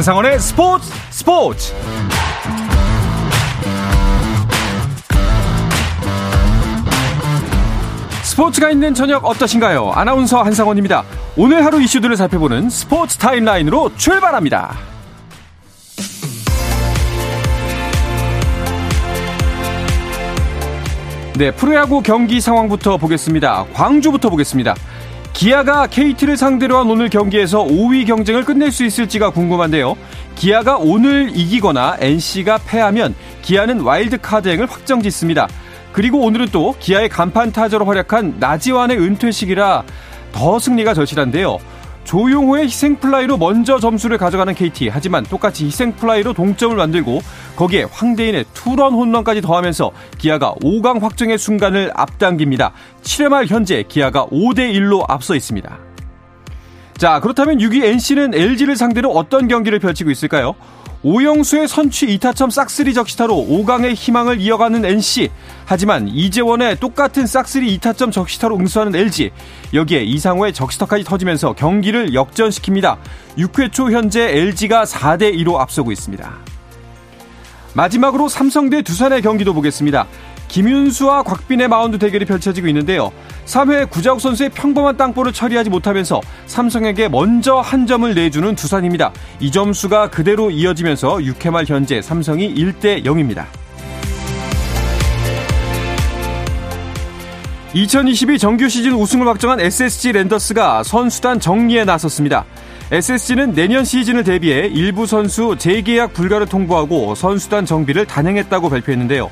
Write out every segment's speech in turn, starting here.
한상원의 스포츠 스포츠 스포츠가 있는 저녁 어떠신가요? 아나운서 한상원입니다. 오늘 하루 이슈들을 살펴보는 스포츠 타임라인으로 출발합니다. 네, 프로야구 경기 상황부터 보겠습니다. 광주부터 보겠습니다. 기아가 KT를 상대로 한 오늘 경기에서 5위 경쟁을 끝낼 수 있을지가 궁금한데요. 기아가 오늘 이기거나 NC가 패하면 기아는 와일드카드행을 확정 짓습니다. 그리고 오늘은 또 기아의 간판 타자로 활약한 나지완의 은퇴식이라 더 승리가 절실한데요. 조용호의 희생플라이로 먼저 점수를 가져가는 KT. 하지만 똑같이 희생플라이로 동점을 만들고 거기에 황대인의 투런 홈런까지 더하면서 기아가 5강 확정의 순간을 앞당깁니다. 7회 말 현재 기아가 5대 1로 앞서 있습니다. 자, 그렇다면 6위 NC는 LG를 상대로 어떤 경기를 펼치고 있을까요? 오영수의 선취 2타점 싹쓸이 적시타로 5강의 희망을 이어가는 NC. 하지만 이재원의 똑같은 싹쓸이 2타점 적시타로 응수하는 LG. 여기에 이상호의 적시타까지 터지면서 경기를 역전시킵니다. 6회 초 현재 LG가 4대 2로 앞서고 있습니다. 마지막으로 삼성 대 두산의 경기도 보겠습니다. 김윤수와 곽빈의 마운드 대결이 펼쳐지고 있는데요. 3회 구자욱 선수의 평범한 땅볼을 처리하지 못하면서 삼성에게 먼저 한 점을 내주는 두산입니다. 이 점수가 그대로 이어지면서 6회 말 현재 삼성이 1대 0입니다. 2022 정규 시즌 우승을 확정한 SSG 랜더스가 선수단 정리에 나섰습니다. SSG는 내년 시즌을 대비해 일부 선수 재계약 불가를 통보하고 선수단 정비를 단행했다고 발표했는데요.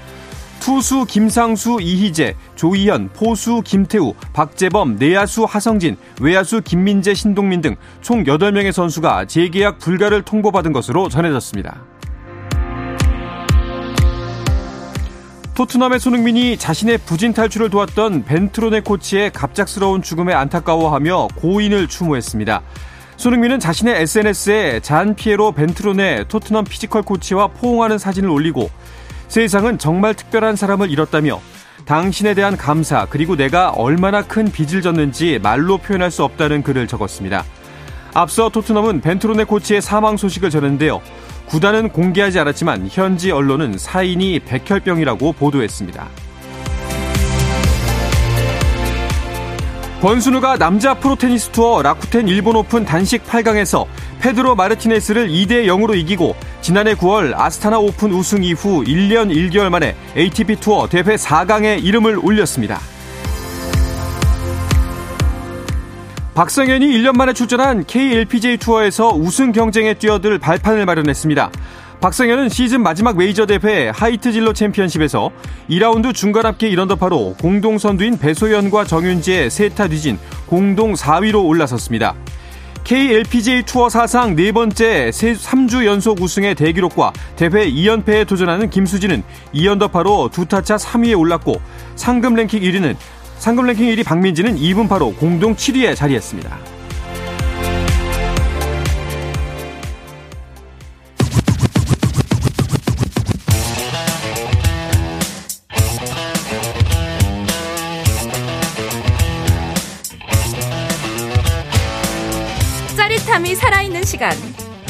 투수 김상수, 이희재, 조희현, 포수 김태우, 박재범, 내야수 하성진, 외야수 김민재, 신동민 등 총 8명의 선수가 재계약 불가를 통보받은 것으로 전해졌습니다. 토트넘의 손흥민이 자신의 부진 탈출을 도왔던 벤트로네 코치의 갑작스러운 죽음에 안타까워하며 고인을 추모했습니다. 손흥민은 자신의 SNS에 잔 피에로 벤트로네 토트넘 피지컬 코치와 포옹하는 사진을 올리고 세상은 정말 특별한 사람을 잃었다며 당신에 대한 감사 그리고 내가 얼마나 큰 빚을 졌는지 말로 표현할 수 없다는 글을 적었습니다. 앞서 토트넘은 벤트로네 코치의 사망 소식을 전했는데요. 구단은 공개하지 않았지만 현지 언론은 사인이 백혈병이라고 보도했습니다. 권순우가 남자 프로테니스 투어 라쿠텐 일본 오픈 단식 8강에서 페드로 마르티네스를 2대 0으로 이기고 지난해 9월 아스타나 오픈 우승 이후 1년 1개월 만에 ATP 투어 대회 4강에 이름을 올렸습니다. 박성현이 1년 만에 출전한 KLPJ 투어에서 우승 경쟁에 뛰어들 발판을 마련했습니다. 박성현은 시즌 마지막 메이저 대회 하이트진로 챔피언십에서 2라운드 중간 합계 1언더파로 공동 선두인 배소연과 정윤지의 세타 뒤진 공동 4위로 올라섰습니다. KLPGA 투어 사상 네 번째 3주 연속 우승의 대기록과 대회 2연패에 도전하는 김수진은 2언더파로 두 타차 3위에 올랐고 상금 랭킹 1위는 상금 랭킹 1위 박민지는 2분 파로 공동 7위에 자리했습니다. 시간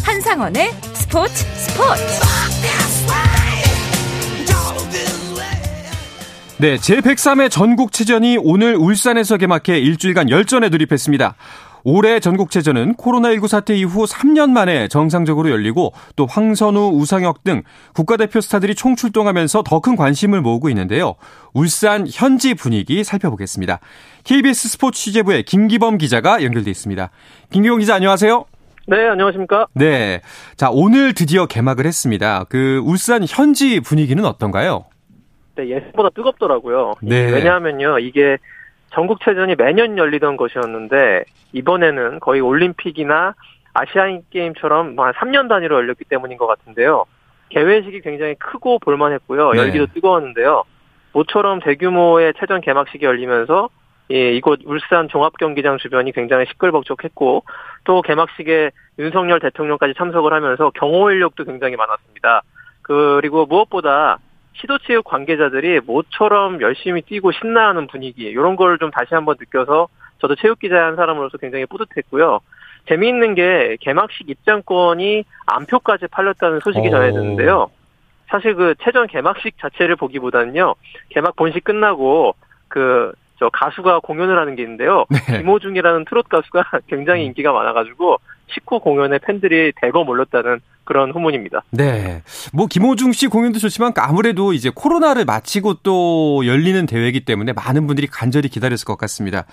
한상원의 스포츠 스포츠 네, 제103회 전국체전이 오늘 울산에서 개막해 일주일간 열전에 돌입했습니다. 올해 전국체전은 코로나19 사태 이후 3년 만에 정상적으로 열리고 또 황선우, 우상혁 등 국가대표 스타들이 총출동하면서 더 큰 관심을 모으고 있는데요. 울산 현지 분위기 살펴보겠습니다. KBS 스포츠 취재부의 김기범 기자가 연결돼 있습니다. 김기범 기자 안녕하세요. 네, 안녕하십니까? 네. 자, 오늘 드디어 개막을 했습니다. 그 울산 현지 분위기는 어떤가요? 네, 예상보다 뜨겁더라고요. 네. 왜냐하면요, 이게 전국체전이 매년 열리던 것이었는데 이번에는 거의 올림픽이나 아시안 게임처럼 뭐 한 3년 단위로 열렸기 때문인 것 같은데요. 개회식이 굉장히 크고 볼만했고요. 네. 열기도 뜨거웠는데요. 모처럼 대규모의 체전 개막식이 열리면서 예, 이곳 울산 종합경기장 주변이 굉장히 시끌벅적했고 또 개막식에 윤석열 대통령까지 참석을 하면서 경호 인력도 굉장히 많았습니다. 그리고 무엇보다 시도체육 관계자들이 모처럼 열심히 뛰고 신나하는 분위기 이런 걸 좀 다시 한번 느껴서 저도 체육 기자 한 사람으로서 굉장히 뿌듯했고요. 재미있는 게 개막식 입장권이 안표까지 팔렸다는 소식이 전해졌는데요. 사실 그 체전 개막식 자체를 보기보다는요. 개막 본식 끝나고 그 저 가수가 공연을 하는 게 있는데요. 네. 김호중이라는 트롯 가수가 굉장히 인기가 많아가지고 식후 공연에 팬들이 대거 몰렸다는 그런 후문입니다. 네. 뭐 김호중 씨 공연도 좋지만 아무래도 이제 코로나를 마치고 또 열리는 대회이기 때문에 많은 분들이 간절히 기다렸을 것 같습니다.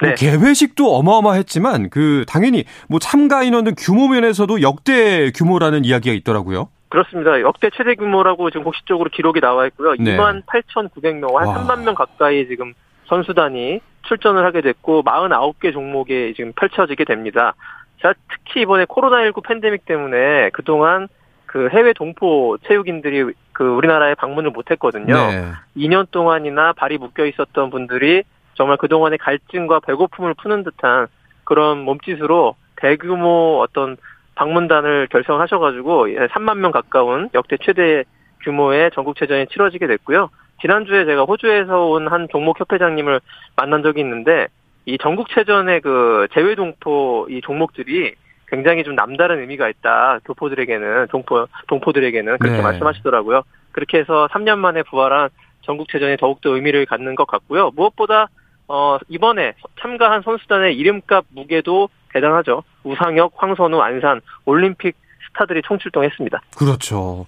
뭐 네. 개회식도 어마어마했지만 그 당연히 뭐 참가 인원은 규모 면에서도 역대 규모라는 이야기가 있더라고요. 그렇습니다. 역대 최대 규모라고 지금 공식적으로 기록이 나와 있고요. 네. 2만 8,900명, 한 와. 3만 명 가까이 지금 선수단이 출전을 하게 됐고 49개 종목에 지금 펼쳐지게 됩니다. 자, 특히 이번에 코로나19 팬데믹 때문에 그동안 그 해외 동포 체육인들이 그 우리나라에 방문을 못 했거든요. 네. 2년 동안이나 발이 묶여 있었던 분들이 정말 그동안의 갈증과 배고픔을 푸는 듯한 그런 몸짓으로 대규모 어떤 방문단을 결성하셔가지고 3만 명 가까운 역대 최대 규모의 전국체전이 치러지게 됐고요. 지난주에 제가 호주에서 온 한 종목 협회장님을 만난 적이 있는데 이 전국체전의 그 제외동포 이 종목들이 굉장히 좀 남다른 의미가 있다. 교포들에게는 동포 동포들에게는 그렇게 네. 말씀하시더라고요. 그렇게 해서 3년 만에 부활한 전국체전이 더욱더 의미를 갖는 것 같고요. 무엇보다 어 이번에 참가한 선수단의 이름값 무게도 대단하죠. 우상혁, 황선우, 안산 올림픽 스타들이 총출동했습니다. 그렇죠.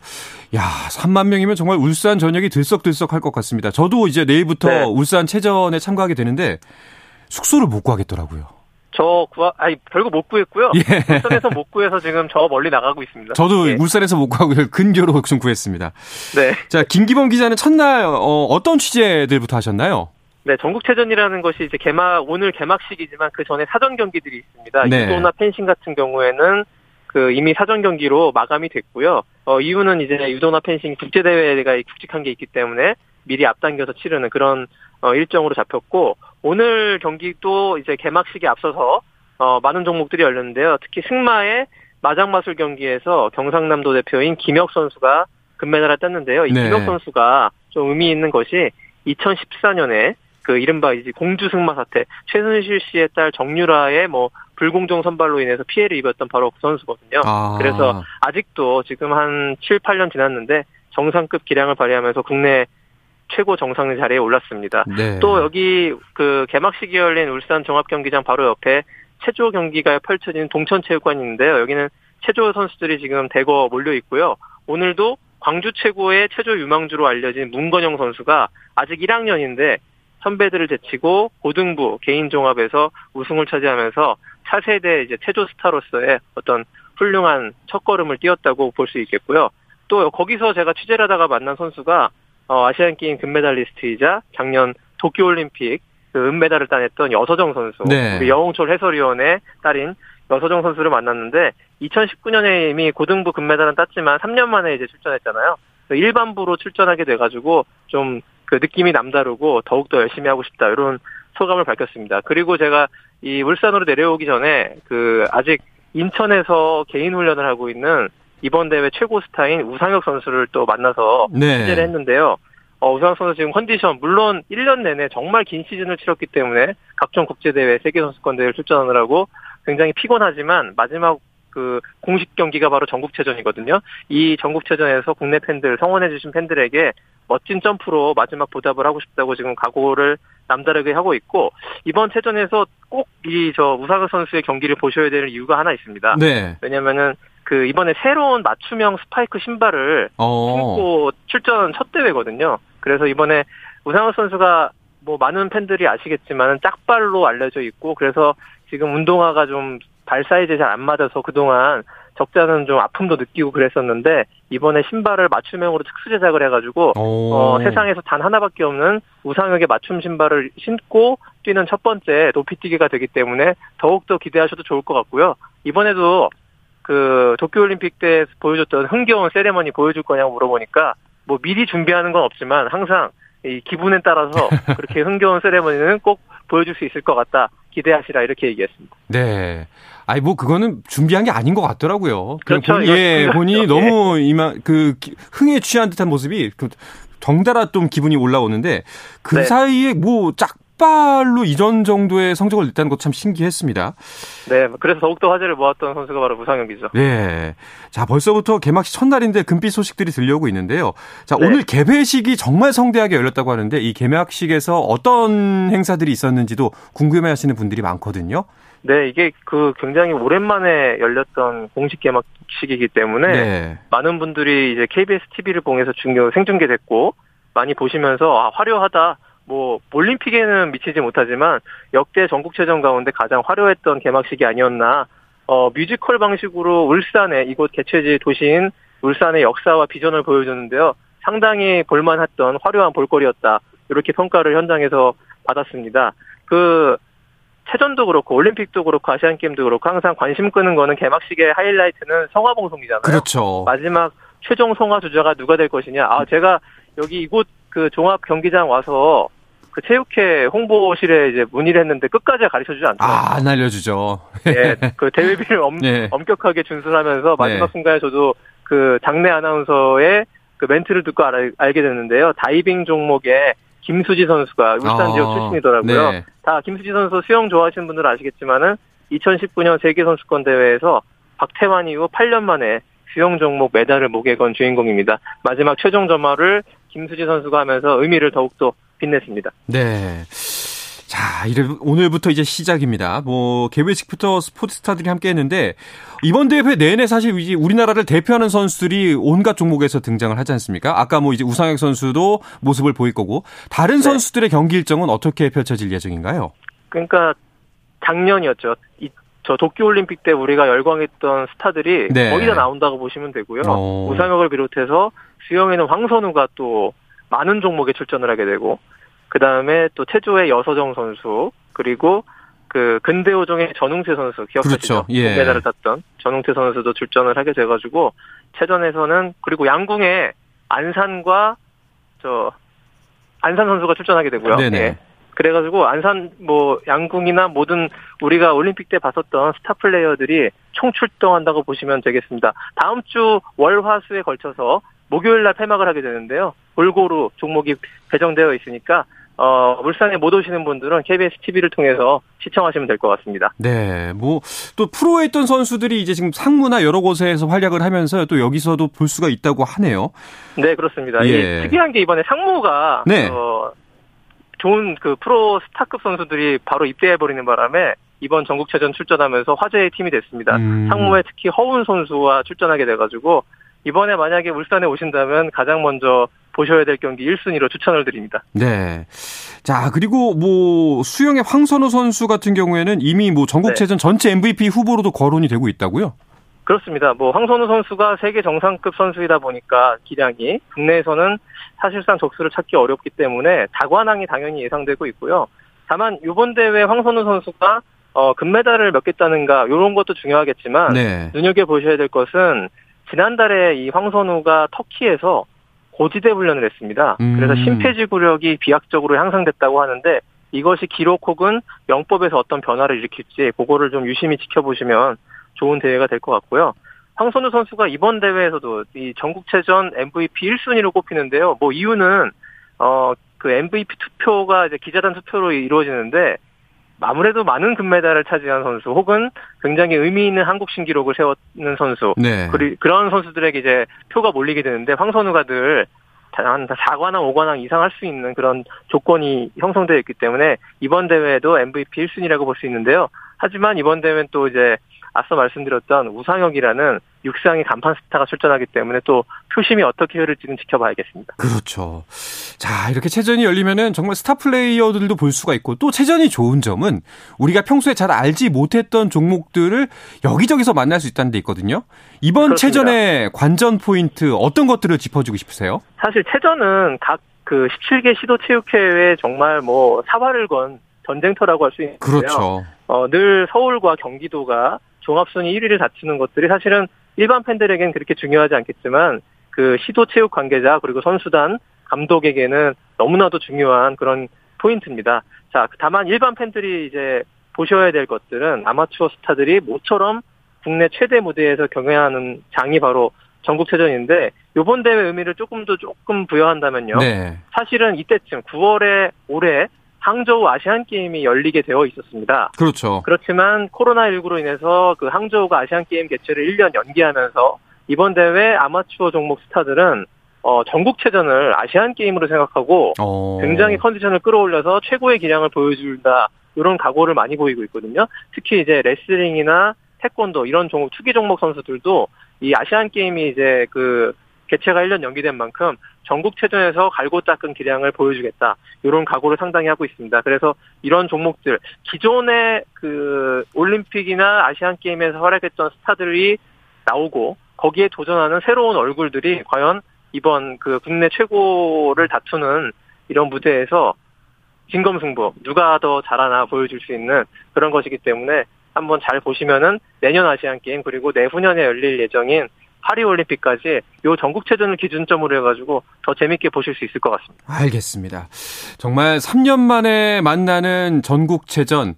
야, 3만 명이면 정말 울산 전역이 들썩들썩 할 것 같습니다. 저도 이제 내일부터 네. 울산 체전에 참가하게 되는데 숙소를 못 구하겠더라고요. 저 구하, 아니, 별거 못 구했고요. 예. 울산에서 못 구해서 지금 저 멀리 나가고 있습니다. 저도 예. 울산에서 못 구하고 근교로 좀 구했습니다. 네. 자, 김기범 기자는 첫날, 어, 어떤 취재들부터 하셨나요? 네, 전국체전이라는 것이 이제 개막, 오늘 개막식이지만 그 전에 사전 경기들이 있습니다. 네. 유도나 펜싱 같은 경우에는 그 이미 사전 경기로 마감이 됐고요. 어, 이유는 이제 유도나 펜싱 국제대회가 굵직한 게 있기 때문에 미리 앞당겨서 치르는 그런 어, 일정으로 잡혔고 오늘 경기도 이제 개막식에 앞서서 어, 많은 종목들이 열렸는데요. 특히 승마의 마장마술 경기에서 경상남도 대표인 김혁 선수가 금메달을 땄는데요. 이 네. 김혁 선수가 좀 의미 있는 것이 2014년에 그 이른바 이제 공주 승마 사태 최순실 씨의 딸 정유라의 뭐 불공정 선발로 인해서 피해를 입었던 바로 그 선수거든요. 아. 그래서 아직도 지금 한 7, 8년 지났는데 정상급 기량을 발휘하면서 국내 최고 정상 자리에 올랐습니다. 네. 또 여기 그 개막식이 열린 울산 종합경기장 바로 옆에 체조 경기가 펼쳐진 동천체육관이 있는데요. 여기는 체조 선수들이 지금 대거 몰려 있고요. 오늘도 광주 최고의 체조 유망주로 알려진 문건영 선수가 아직 1학년인데 선배들을 제치고 고등부 개인 종합에서 우승을 차지하면서 차세대 이제 체조 스타로서의 어떤 훌륭한 첫걸음을 띄었다고 볼 수 있겠고요. 또 거기서 제가 취재를 하다가 만난 선수가 어, 아시안 게임 금메달리스트이자 작년 도쿄 올림픽 그 은메달을 따냈던 여서정 선수, 네. 그 여홍철 해설위원의 딸인 여서정 선수를 만났는데 2019년에 이미 고등부 금메달은 땄지만 3년 만에 이제 출전했잖아요. 일반부로 출전하게 돼가지고 좀 그 느낌이 남다르고 더욱더 열심히 하고 싶다 이런 소감을 밝혔습니다. 그리고 제가 이 울산으로 내려오기 전에 그 아직 인천에서 개인 훈련을 하고 있는 이번 대회 최고 스타인 우상혁 선수를 또 만나서 네. 취재를 했는데요. 어, 우상혁 선수 지금 컨디션 물론 1년 내내 정말 긴 시즌을 치렀기 때문에 각종 국제 대회 세계 선수권 대회를 출전하느라고 굉장히 피곤하지만 마지막 그 공식 경기가 바로 전국체전이거든요. 이 전국체전에서 국내 팬들 성원해주신 팬들에게 멋진 점프로 마지막 보답을 하고 싶다고 지금 각오를 남다르게 하고 있고 이번 체전에서 꼭 이 저 우상혁 선수의 경기를 보셔야 되는 이유가 하나 있습니다. 네. 왜냐면은 그 이번에 새로운 맞춤형 스파이크 신발을 어. 신고 출전 첫 대회거든요. 그래서 이번에 우상호 선수가 뭐 많은 팬들이 아시겠지만 짝발로 알려져 있고 그래서 지금 운동화가 좀 발 사이즈에 잘안 맞아서 그동안 적자는 좀 아픔도 느끼고 그랬었는데 이번에 신발을 맞춤형으로 특수 제작을 해가지고 어, 세상에서 단 하나밖에 없는 우상혁의 맞춤 신발을 신고 뛰는 첫 번째 높이뛰기가 되기 때문에 더욱더 기대하셔도 좋을 것 같고요. 이번에도 그 도쿄올림픽 때 보여줬던 흥겨운 세레머니 보여줄 거냐고 물어보니까 뭐 미리 준비하는 건 없지만 항상 이 기분에 따라서 그렇게 흥겨운 세레머니는 꼭 보여줄 수 있을 것 같다. 기대하시라 이렇게 얘기했습니다. 네. 아니 뭐 그거는 준비한 게 아닌 것 같더라고요. 그렇죠. 본, 예, 본인이 예. 너무 이만 그 흥에 취한 듯한 모습이 그 덩달아 좀 기분이 올라오는데 그 네. 사이에 뭐짝첫 발로 이전 정도의 성적을 냈다는 것참 신기했습니다. 네, 그래서 더욱더 화제를 모았던 선수가 바로 무상혁이죠. 네. 자, 벌써부터 개막식 첫날인데 금빛 소식들이 들려오고 있는데요. 자, 네. 오늘 개회식이 정말 성대하게 열렸다고 하는데 이 개막식에서 어떤 행사들이 있었는지도 궁금해 하시는 분들이 많거든요. 네, 이게 그 굉장히 오랜만에 열렸던 공식 개막식이기 때문에 네. 많은 분들이 이제 KBS TV를 통해서 중요 생중계됐고 많이 보시면서 아, 화려하다. 뭐 올림픽에는 미치지 못하지만 역대 전국체전 가운데 가장 화려했던 개막식이 아니었나. 어, 뮤지컬 방식으로 울산의 이곳 개최지 도시인 울산의 역사와 비전을 보여주는데요. 상당히 볼만했던 화려한 볼거리였다. 이렇게 평가를 현장에서 받았습니다. 그 체전도 그렇고 올림픽도 그렇고 아시안 게임도 그렇고 항상 관심 끄는 거는 개막식의 하이라이트는 성화 방송이잖아요. 그렇죠. 마지막 최종 성화 주자가 누가 될 것이냐. 아 제가 여기 이곳 그 종합 경기장 와서 그 체육회 홍보실에 이제 문의를 했는데 끝까지 가르쳐 주지 않더라고요. 아, 안 알려주죠. 네, 그 대회비를 엄, 네. 엄격하게 준수하면서 마지막 네. 순간에 저도 그 장내 아나운서의 그 멘트를 듣고 알, 알게 됐는데요. 다이빙 종목에 김수지 선수가 울산 아, 지역 출신이더라고요. 네. 다 김수지 선수 수영 좋아하시는 분들은 아시겠지만은 2019년 세계 선수권 대회에서 박태환 이후 8년 만에 수영 종목 메달을 목에 건 주인공입니다. 마지막 최종 점화를 김수지 선수가 하면서 의미를 더욱더 빛냈습니다. 네. 자, 이래 오늘부터 이제 시작입니다. 뭐 개회식부터 스포츠 스타들이 함께 했는데 이번 대회 내내 사실 이제 우리나라를 대표하는 선수들이 온갖 종목에서 등장을 하지 않습니까? 아까 뭐 이제 우상혁 선수도 모습을 보일 거고 다른 네. 선수들의 경기 일정은 어떻게 펼쳐질 예정인가요? 그러니까 작년이었죠. 이, 저 도쿄올림픽 때 우리가 열광했던 스타들이 네. 거의 다 나온다고 보시면 되고요. 오. 어. 우상혁을 비롯해서 수영에는 황선우가 또 많은 종목에 출전을 하게 되고 그 다음에 또 체조의 여서정 선수 그리고 그 근대오종의 전웅태 선수 기억하시죠? 그렇죠. 예. 메달을 땄던 전웅태 선수도 출전을 하게 돼가지고 체전에서는 그리고 양궁에 안산과 저 안산 선수가 출전하게 되고요. 네네. 예. 그래가지고 안산 뭐 양궁이나 모든 우리가 올림픽 때 봤었던 스타 플레이어들이 총 출동한다고 보시면 되겠습니다. 다음 주 월화수에 걸쳐서 목요일 날 폐막을 하게 되는데요. 골고루 종목이 배정되어 있으니까 어, 울산에 못 오시는 분들은 KBS TV를 통해서 시청하시면 될 것 같습니다. 네, 뭐 또 프로에 있던 선수들이 이제 지금 상무나 여러 곳에서 활약을 하면서 또 여기서도 볼 수가 있다고 하네요. 네, 그렇습니다. 예. 특이한 게 이번에 상무가 네. 어, 좋은 그 프로 스타급 선수들이 바로 입대해 버리는 바람에 이번 전국체전 출전하면서 화제의 팀이 됐습니다. 음. 상무에 특히 허운 선수와 출전하게 돼가지고 이번에 만약에 울산에 오신다면 가장 먼저 보셔야 될 경기 1순위로 추천을 드립니다. 네. 자, 그리고 뭐 수영의 황선우 선수 같은 경우에는 이미 뭐 전국체전 네. 전체 MVP 후보로도 거론이 되고 있다고요? 그렇습니다. 뭐 황선우 선수가 세계 정상급 선수이다 보니까 기량이 국내에서는 사실상 적수를 찾기 어렵기 때문에 다관왕이 당연히 예상되고 있고요. 다만 이번 대회 황선우 선수가 어, 금메달을 몇 개 따는가 이런 것도 중요하겠지만 네. 눈여겨 보셔야 될 것은 지난달에 이 황선우가 터키에서 고지대 훈련을 했습니다. 음. 그래서 심폐지구력이 비약적으로 향상됐다고 하는데 이것이 기록 혹은 영법에서 어떤 변화를 일으킬지 그거를 좀 유심히 지켜보시면 좋은 대회가 될 것 같고요. 황선우 선수가 이번 대회에서도 이 전국체전 MVP 1순위로 꼽히는데요. 뭐 이유는 어 그 MVP 투표가 이제 기자단 투표로 이루어지는데 아무래도 많은 금메달을 차지한 선수 혹은 굉장히 의미 있는 한국 신기록을 세웠는 선수 네. 그리, 그런 선수들에게 이제 표가 몰리게 되는데 황선우가 늘 한 4관왕, 5관왕 이상 할 수 있는 그런 조건이 형성되어 있기 때문에 이번 대회에도 MVP 1순위라고 볼 수 있는데요. 하지만 이번 대회는 또 이제 앞서 말씀드렸던 우상혁이라는 육상의 간판 스타가 출전하기 때문에 또 표심이 어떻게 흐를지는 지켜봐야겠습니다. 그렇죠. 자, 이렇게 체전이 열리면은 정말 스타 플레이어들도 볼 수가 있고 또 체전이 좋은 점은 우리가 평소에 잘 알지 못했던 종목들을 여기저기서 만날 수 있다는 데 있거든요. 이번 그렇습니다. 체전의 관전 포인트 어떤 것들을 짚어주고 싶으세요? 사실 체전은 각 그 17개 시도 체육회에 정말 뭐 사활을 건 전쟁터라고 할 수 있는데요. 그렇죠. 어, 늘 서울과 경기도가 종합순위 1위를 다투는 것들이 사실은 일반 팬들에게는 그렇게 중요하지 않겠지만 그 시도 체육 관계자 그리고 선수단 감독에게는 너무나도 중요한 그런 포인트입니다. 자, 다만 일반 팬들이 이제 보셔야 될 것들은 아마추어 스타들이 모처럼 국내 최대 무대에서 경연하는 장이 바로 전국체전인데 요번 대회 의미를 조금 더 조금 부여한다면요. 네. 사실은 이때쯤 9월에 올해 항저우 아시안 게임이 열리게 되어 있었습니다. 그렇죠. 그렇지만 코로나19로 인해서 그 항저우가 아시안 게임 개최를 1년 연기하면서 이번 대회 아마추어 종목 스타들은 어, 전국체전을 아시안 게임으로 생각하고 어. 굉장히 컨디션을 끌어올려서 최고의 기량을 보여준다 이런 각오를 많이 보이고 있거든요. 특히 이제 레슬링이나 태권도 이런 종목 투기 종목 선수들도 이 아시안 게임이 이제 그 개최가 1년 연기된 만큼 전국 체전에서 갈고 닦은 기량을 보여주겠다 이런 각오를 상당히 하고 있습니다. 그래서 이런 종목들 기존의 그 올림픽이나 아시안 게임에서 활약했던 스타들이 나오고 거기에 도전하는 새로운 얼굴들이 과연 이번 그 국내 최고를 다투는 이런 무대에서 진검승부 누가 더 잘하나 보여줄 수 있는 그런 것이기 때문에 한번 잘 보시면은 내년 아시안 게임 그리고 내후년에 열릴 예정인 파리 올림픽까지 요 전국체전을 기준점으로 해가지고 더 재밌게 보실 수 있을 것 같습니다. 알겠습니다. 정말 3년 만에 만나는 전국체전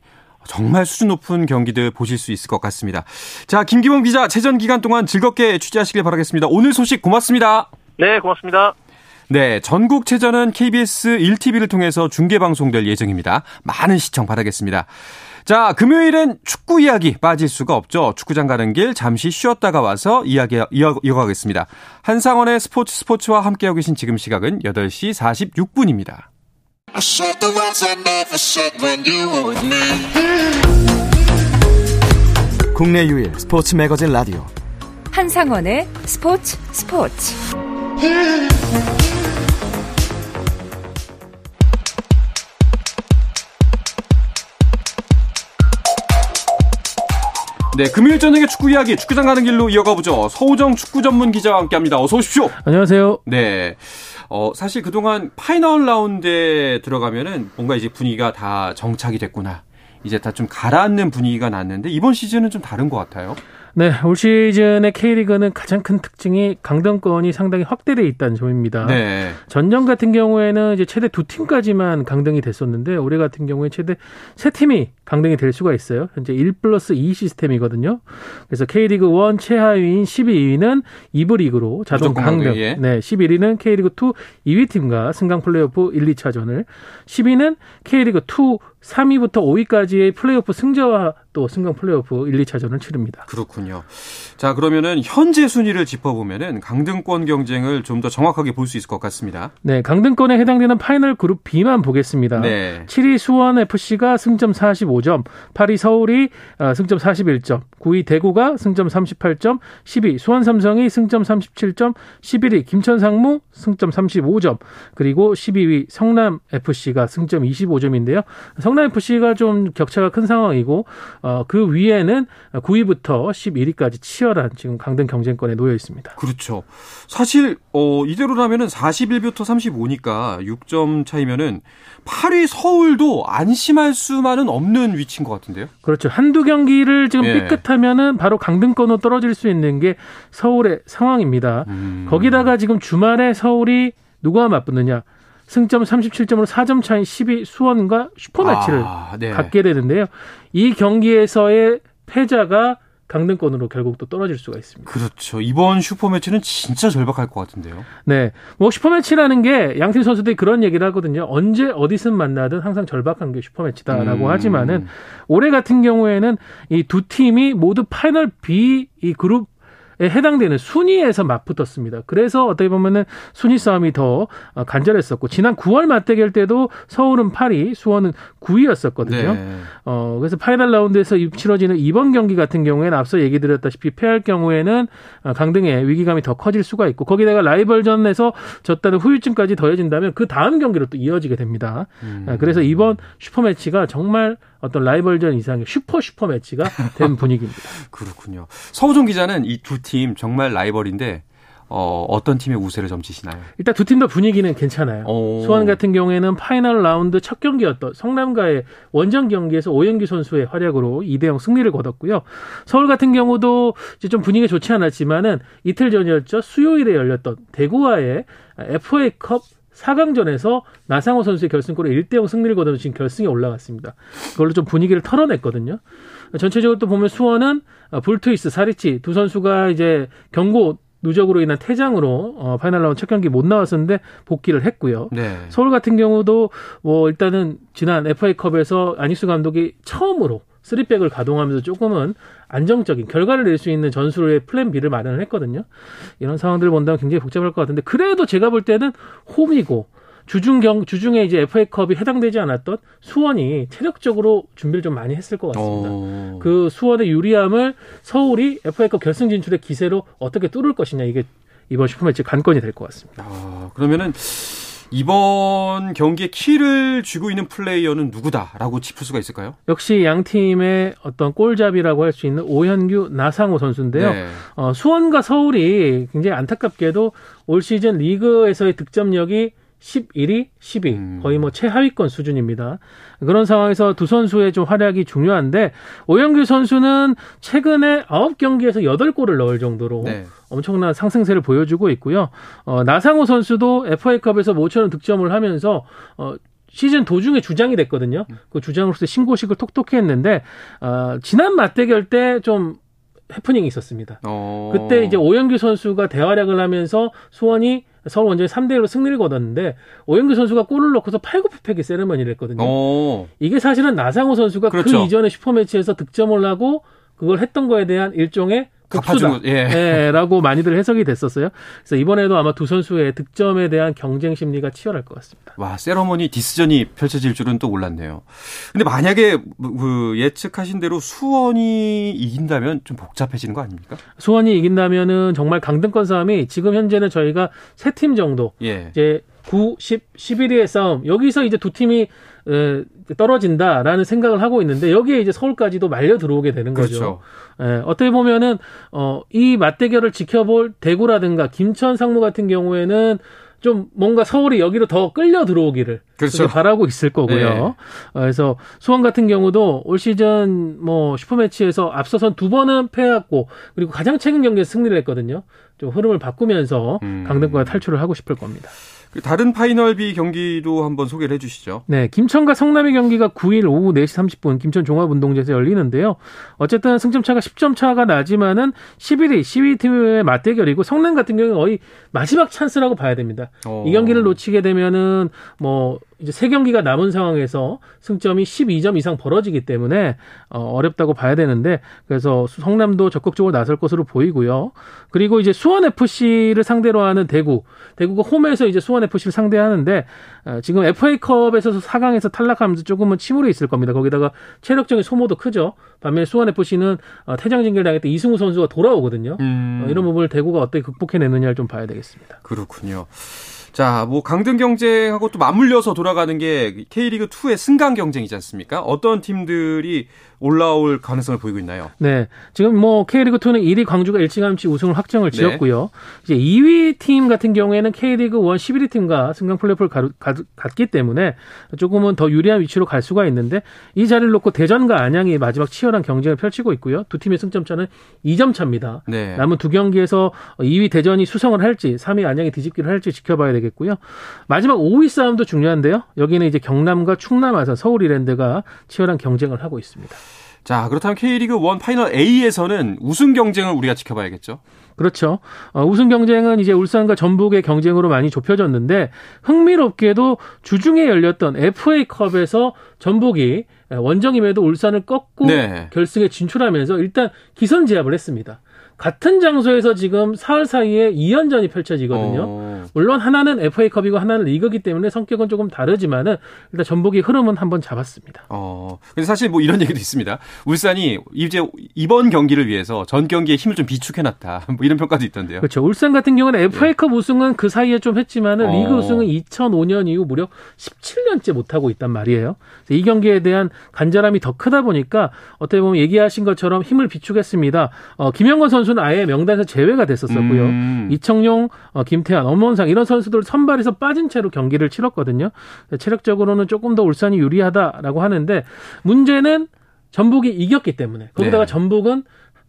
정말 수준 높은 경기들 보실 수 있을 것 같습니다. 자, 김기범 기자, 체전 기간 동안 즐겁게 취재하시길 바라겠습니다. 오늘 소식 고맙습니다. 네, 고맙습니다. 네, 전국 체전은 KBS 1TV를 통해서 중계 방송될 예정입니다. 많은 시청 바라겠습니다. 자, 금요일엔 축구 이야기 빠질 수가 없죠. 축구장 가는 길 잠시 쉬었다가 와서 이야기 이어, 이어가겠습니다. 한상원의 스포츠 스포츠와 함께하고 계신 지금 시각은 8시 46분입니다. 국내 유일 스포츠 매거진 라디오 한상원의 스포츠 스포츠 네, 금요일 저녁에 축구 이야기 축구장 가는 길로 이어가 보죠. 서호정 축구 전문 기자와 함께합니다. 어서 오십시오. 안녕하세요. 네. 어, 사실 그동안 파이널 라운드에 들어가면은 뭔가 이제 분위기가 다 정착이 됐구나. 이제 다 좀 가라앉는 분위기가 났는데 이번 시즌은 좀 다른 것 같아요. 네, 올 시즌의 K리그는 가장 큰 특징이 강등권이 상당히 확대돼 있다는 점입니다. 네. 전년 같은 경우에는 이제 최대 두 팀까지만 강등이 됐었는데 올해 같은 경우에 최대 세 팀이 강등이 될 수가 있어요. 현재 1 플러스 2 시스템이거든요. 그래서 K리그 1 최하위인 12위는 2부 리그로 자동 강등. 예. 네, 11위는 K리그 2 2위 팀과 승강 플레이오프 1, 2차전을 10위는 K리그 2 3위부터 5위까지의 플레이오프 승자와 또 승강 플레이오프 1, 2차전을 치릅니다. 그렇군요. 자, 그러면은 현재 순위를 짚어보면은 강등권 경쟁을 좀 더 정확하게 볼 수 있을 것 같습니다. 네, 강등권에 해당되는 파이널 그룹 B만 보겠습니다. 네. 7위 수원 FC가 승점 45점, 8위 서울이 어, 승점 41점, 9위 대구가 승점 38점, 10위 수원 삼성이 승점 37점, 11위 김천 상무 승점 35점, 그리고 12위 성남 FC가 승점 25점인데요. 성남 FC가 좀 격차가 큰 상황이고 어, 그 위에는 9위부터 11위까지 치열한 지금 강등 경쟁권에 놓여 있습니다. 그렇죠. 사실 어, 이대로라면은 41부터 35니까 6점 차이면은 8위 서울도 안심할 수만은 없는 위치인 것 같은데요. 그렇죠. 한두 경기를 지금 예. 삐끗하면은 바로 강등권으로 떨어질 수 있는 게 서울의 상황입니다. 음. 거기다가 지금 주말에 서울이 누가 맞붙느냐? 승점 37점으로 4점 차인 10위 수원과 슈퍼매치를 아, 네. 갖게 되는데요. 이 경기에서의 패자가 강등권으로 결국 또 떨어질 수가 있습니다. 그렇죠. 이번 슈퍼매치는 진짜 절박할 것 같은데요. 네. 뭐 슈퍼매치라는 게 양팀 선수들이 그런 얘기를 하거든요. 언제 어디서 만나든 항상 절박한 게 슈퍼매치다라고 음. 하지만은 올해 같은 경우에는 이 두 팀이 모두 파이널 B 이 그룹 해당되는 순위에서 맞붙었습니다. 그래서 어떻게 보면은 순위 싸움이 더 어, 간절했었고 지난 9월 맞대결 때도 서울은 8위, 수원은 9위였었거든요. 네. 어 그래서 파이널 라운드에서 치러지는 이번 경기 같은 경우에는 앞서 얘기 드렸다시피 패할 경우에는 어, 강등의 위기감이 더 커질 수가 있고 거기다가 라이벌전에서 졌다는 후유증까지 더해진다면 그 다음 경기로 또 이어지게 됩니다. 음. 어, 그래서 이번 슈퍼 매치가 정말 어떤 라이벌전 이상의 슈퍼 슈퍼 매치가 된 분위기입니다. 그렇군요. 서호정 기자는 이 두 팀 정말 라이벌인데 어, 어떤 팀의 우세를 점치시나요? 일단 두 팀 다 분위기는 괜찮아요. 오. 수원 같은 경우에는 파이널 라운드 첫 경기였던 성남과의 원정 경기에서 오현규 선수의 활약으로 2대0 승리를 거뒀고요. 서울 같은 경우도 이제 좀 분위기가 좋지 않았지만은 이틀 전이었죠. 수요일에 열렸던 대구와의 FA컵 4강전에서 나상호 선수의 결승골에 1대0 승리를 거둬서 지금 결승에 올라갔습니다. 그걸로 좀 분위기를 털어냈거든요. 전체적으로 또 보면 수원은 불투이스, 사리치 두 선수가 이제 경고 누적으로 인한 퇴장으로 어, 파이널 라운드 첫 경기 못 나왔었는데 복귀를 했고요. 네. 서울 같은 경우도 뭐 일단은 지난 FA컵에서 안익수 감독이 처음으로 쓰리백을 가동하면서 조금은 안정적인 결과를 낼 수 있는 전술의 플랜 B를 마련을 했거든요. 이런 상황들을 본다면 굉장히 복잡할 것 같은데 그래도 제가 볼 때는 홈이고 주중 경 주중에 이제 FA컵이 해당되지 않았던 수원이 체력적으로 준비를 좀 많이 했을 것 같습니다. 어. 그 수원의 유리함을 서울이 FA컵 결승 진출의 기세로 어떻게 뚫을 것이냐 이게 이번 슈퍼매치 관건이 될 것 같습니다. 아, 그러면은 이번 경기에 키를 쥐고 있는 플레이어는 누구다라고 짚을 수가 있을까요? 역시 양 팀의 어떤 골잡이라고 할 수 있는 오현규, 나상호 선수인데요. 네. 어, 수원과 서울이 굉장히 안타깝게도 올 시즌 리그에서의 득점력이 11위, 10위 음. 거의 뭐 최하위권 수준입니다. 그런 상황에서 두 선수의 좀 활약이 중요한데 오영규 선수는 최근에 9경기에서 8골을 넣을 정도로 네. 엄청난 상승세를 보여주고 있고요. 어, 나상호 선수도 FA컵에서 모처럼 득점을 하면서 어, 시즌 도중에 주장이 됐거든요. 그 주장으로서 신고식을 톡톡히 했는데 어, 지난 맞대결 때좀 해프닝이 있었습니다. 어. 그때 이제 오영규 선수가 대활약을 하면서 수원이 서울 원정에 3대 1로 승리를 거뒀는데 오영규 선수가 골을 넣고서 팔굽혀펴기 세레머니를 했거든요. 어. 이게 사실은 나상호 선수가 그 그렇죠. 이전에 슈퍼매치에서 득점을 하고 그걸 했던 거에 대한 일종의 복수다. 거, 예. 예, 라고 많이들 해석이 됐었어요. 그래서 이번에도 아마 두 선수의 득점에 대한 경쟁 심리가 치열할 것 같습니다. 와, 세러머니 디스전이 펼쳐질 줄은 또 몰랐네요. 근데 만약에 그 예측하신 대로 수원이 이긴다면 좀 복잡해지는 거 아닙니까? 수원이 이긴다면은 정말 강등권 싸움이 지금 현재는 저희가 세 팀 정도 예. 이제 9, 10, 11위의 싸움 여기서 이제 두 팀이 에, 떨어진다라는 생각을 하고 있는데 여기에 이제 서울까지도 말려 들어오게 되는 거죠. 그렇죠. 예, 어떻게 보면은 어, 이 맞대결을 지켜볼 대구라든가 김천 상무 같은 경우에는 좀 뭔가 서울이 여기로 더 끌려 들어오기를 그렇죠. 바라고 있을 거고요. 네. 어, 그래서 수원 같은 경우도 올 시즌 뭐 슈퍼매치에서 앞서선 두 번은 패했고 그리고 가장 최근 경기에서 승리를 했거든요. 좀 흐름을 바꾸면서 음. 강등권에 탈출을 하고 싶을 겁니다. 그 다른 파이널 B 경기도 한번 소개를 해주시죠. 네, 김천과 성남의 경기가 9일 오후 4시 30분 김천 종합운동장에서 열리는데요. 어쨌든 승점 차가 10점 차가 나지만은 11위, 12위 팀의 맞대결이고 성남 같은 경우는 거의 마지막 찬스라고 봐야 됩니다. 어. 이 경기를 놓치게 되면은 뭐 이제 세 경기가 남은 상황에서 승점이 12점 이상 벌어지기 때문에 어, 어렵다고 봐야 되는데 그래서 성남도 적극적으로 나설 것으로 보이고요. 그리고 이제 수원 FC를 상대로 하는 대구, 대구가 홈에서 이제 수원 FC를 상대하는데 어, 지금 FA컵에서 4강에서 탈락하면서 조금은 침울해 있을 겁니다. 거기다가 체력적인 소모도 크죠. 반면에 수원 FC는 어, 퇴장 징계를 당했던 이승우 선수가 돌아오거든요. 음. 어, 이런 부분을 대구가 어떻게 극복해내느냐를 좀 봐야 되겠습니다. 그렇군요. 자, 뭐 강등 경쟁하고 또 맞물려서 돌아가는 게 K리그 2의 승강 경쟁이지 않습니까? 어떤 팀들이 올라올 가능성을 보이고 있나요? 네. 지금 뭐 K리그 2는 1위 광주가 일찌감치 우승을 확정을 네. 지었고요. 이제 2위 팀 같은 경우에는 K리그 1 11위 팀과 승강 플레이오프를 가- 가- 갔기 때문에 조금은 더 유리한 위치로 갈 수가 있는데 이 자리를 놓고 대전과 안양이 마지막 치열한 경쟁을 펼치고 있고요. 두 팀의 승점 차는 2점 차입니다. 네. 남은 두 경기에서 2위 대전이 수성을 할지 3위 안양이 뒤집기를 할지 지켜봐야 되겠고요. 마지막 5위 싸움도 중요한데요. 여기는 이제 경남과 충남 아산 서울 이랜드가 치열한 경쟁을 하고 있습니다. 자, 그렇다면 K리그 1 파이널 A에서는 우승 경쟁을 우리가 지켜봐야겠죠. 그렇죠. 어, 우승 경쟁은 이제 울산과 전북의 경쟁으로 많이 좁혀졌는데 흥미롭게도 주중에 열렸던 FA컵에서 전북이 원정임에도 울산을 꺾고 네. 결승에 진출하면서 일단 기선 제압을 했습니다. 같은 장소에서 지금 사흘 사이에 2연전이 펼쳐지거든요. 어, 물론 하나는 FA컵이고 하나는 리그기 때문에 성격은 조금 다르지만은 일단 전북이 흐름은 한번 잡았습니다. 어. 근데 사실 뭐 이런 얘기도 있습니다. 울산이 이제 이번 경기를 위해서 전 경기에 힘을 좀 비축해 놨다. 뭐 이런 평가도 있던데요. 그렇죠. 울산 같은 경우는 FA컵 우승은 그 사이에 좀 했지만은 어. 리그 우승은 2005년 이후 무려 17년째 못 하고 있단 말이에요. 이 경기에 대한 간절함이 더 크다 보니까 어떻게 보면 얘기하신 것처럼 힘을 비축했습니다. 어, 김영건 선수 는 아예 명단에서 제외가 됐었었고요. 음. 이청용, 어, 김태환, 엄원상 이런 선수들 선발에서 빠진 채로 경기를 치렀거든요. 체력적으로는 조금 더 울산이 유리하다라고 하는데 문제는 전북이 이겼기 때문에 거기다가 네. 전북은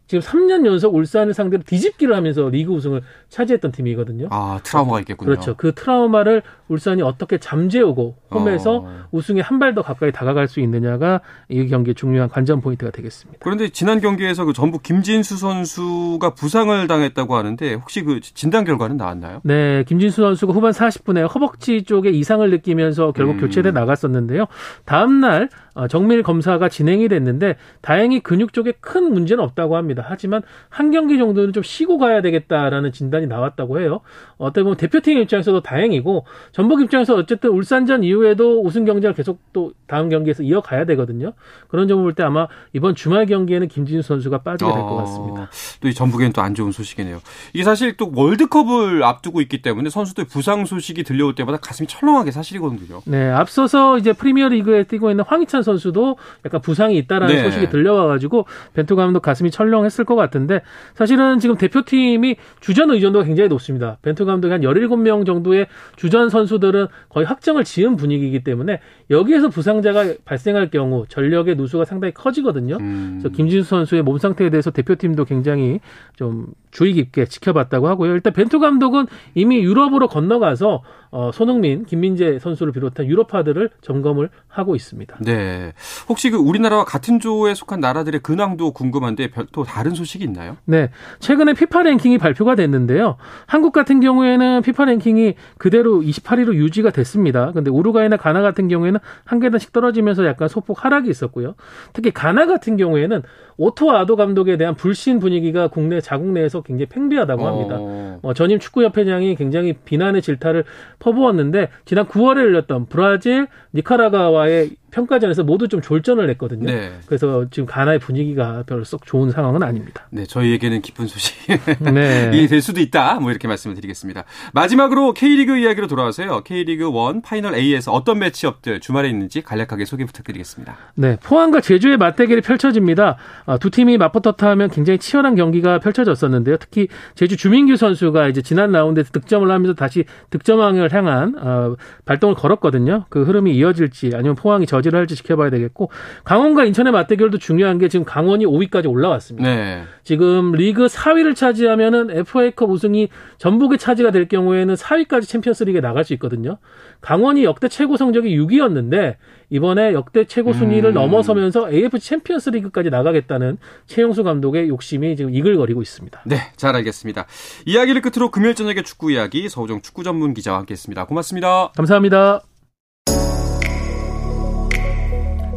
지금 3년 연속 울산을 상대로 뒤집기를 하면서 리그 우승을 차지했던 팀이거든요. 아, 트라우마가 있겠군요. 그렇죠. 그 트라우마를 울산이 어떻게 잠재우고 홈에서 어. 우승에 한 발 더 가까이 다가갈 수 있느냐가 이 경기의 중요한 관전 포인트가 되겠습니다. 그런데 지난 경기에서 그 전북 김진수 선수가 부상을 당했다고 하는데 혹시 그 진단 결과는 나왔나요? 네, 김진수 선수가 후반 40분에 허벅지 쪽에 이상을 느끼면서 결국 음. 교체돼 나갔었는데요. 다음 날 어, 정밀 검사가 진행이 됐는데 다행히 근육 쪽에 큰 문제는 없다고 합니다. 하지만 한 경기 정도는 좀 쉬고 가야 되겠다라는 진단이 나왔다고 해요. 어떻게 보면 대표팀 입장에서도 다행이고 전북 입장에서 어쨌든 울산전 이후에도 우승 경쟁을 계속 또 다음 경기에서 이어가야 되거든요. 그런 점을 볼 때 아마 이번 주말 경기에는 김진수 선수가 빠지게 될 것 같습니다. 또이 전북에는 또 안 좋은 소식이네요. 이게 사실 또 월드컵을 앞두고 있기 때문에 선수들 부상 소식이 들려올 때마다 가슴이 철렁하게 사실이거든요. 네, 앞서서 이제 프리미어 리그에 뛰고 있는 황희찬 선수도 약간 부상이 있다라는 네. 소식이 들려와가지고 벤투 감독 가슴이 철렁했을 것 같은데 사실은 지금 대표팀이 주전 의존도가 굉장히 높습니다. 벤투 감독이 한 17명 정도의 주전 선수들은 거의 확정을 지은 분위기이기 때문에 여기에서 부상자가 발생할 경우 전력의 누수가 상당히 커지거든요. 음. 그래서 김진수 선수의 몸 상태에 대해서 대표팀도 굉장히 좀 주의 깊게 지켜봤다고 하고요. 일단 벤투 감독은 이미 유럽으로 건너가서 어, 손흥민, 김민재 선수를 비롯한 유럽파들을 점검을 하고 있습니다. 네. 혹시 그 우리나라와 같은 조에 속한 나라들의 근황도 궁금한데 별- 또 다른 소식이 있나요? 네. 최근에 피파 랭킹이 발표가 됐는데요. 한국 같은 경우에는 피파 랭킹이 그대로 28위로 유지가 됐습니다. 근데 우루과이나 가나 같은 경우에는 한 계단씩 떨어지면서 약간 소폭 하락이 있었고요. 특히 가나 같은 경우에는 오토 아도 감독에 대한 불신 분위기가 국내 자국 내에서 굉장히 팽배하다고 합니다. 어. 어, 전임 축구협회장이 굉장히 비난의 질타를 퍼부었는데 지난 9월에 열렸던 브라질, 니카라과와의 평가전에서 모두 좀 졸전을 냈거든요. 네. 그래서 지금 가나의 분위기가 별로 썩 좋은 상황은 아닙니다. 네, 저희에게는 기쁜 소식이 네. 될 수도 있다. 뭐 이렇게 말씀을 드리겠습니다. 마지막으로 K리그 이야기로 돌아와서요. K리그 1 파이널 A에서 어떤 매치업들 주말에 있는지 간략하게 소개 부탁드리겠습니다. 네, 포항과 제주의 맞대결이 펼쳐집니다. 아, 두 팀이 맞붙었다 하면 굉장히 치열한 경기가 펼쳐졌었는데요. 특히 제주 주민규 선수가 이제 지난 라운드에서 득점을 하면서 다시 득점왕을 향한 어, 발동을 걸었거든요. 그 흐름이 이어질지 아니면 포항이 저지 를 할지 지켜봐야 되겠고 강원과 인천의 맞대결도 중요한 게 지금 강원이 5위까지 올라왔습니다. 네. 지금 리그 4위를 차지하면은 FA컵 우승이 전북의 차지가 될 경우에는 4위까지 챔피언스리그에 나갈 수 있거든요. 강원이 역대 최고 성적이 6위였는데 이번에 역대 최고 순위를 음. 넘어서면서 AFC 챔피언스리그까지 나가겠다는 최용수 감독의 욕심이 지금 이글거리고 있습니다. 네, 잘 알겠습니다. 이야기를 끝으로 금요일 저녁에 축구 이야기 서우정 축구 전문 기자와 함께했습니다. 고맙습니다. 감사합니다.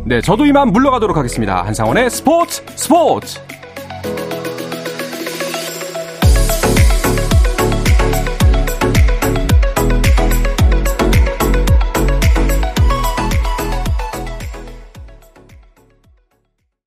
네, 저도 이만 물러가도록 하겠습니다. 한상원의 스포츠 스포츠.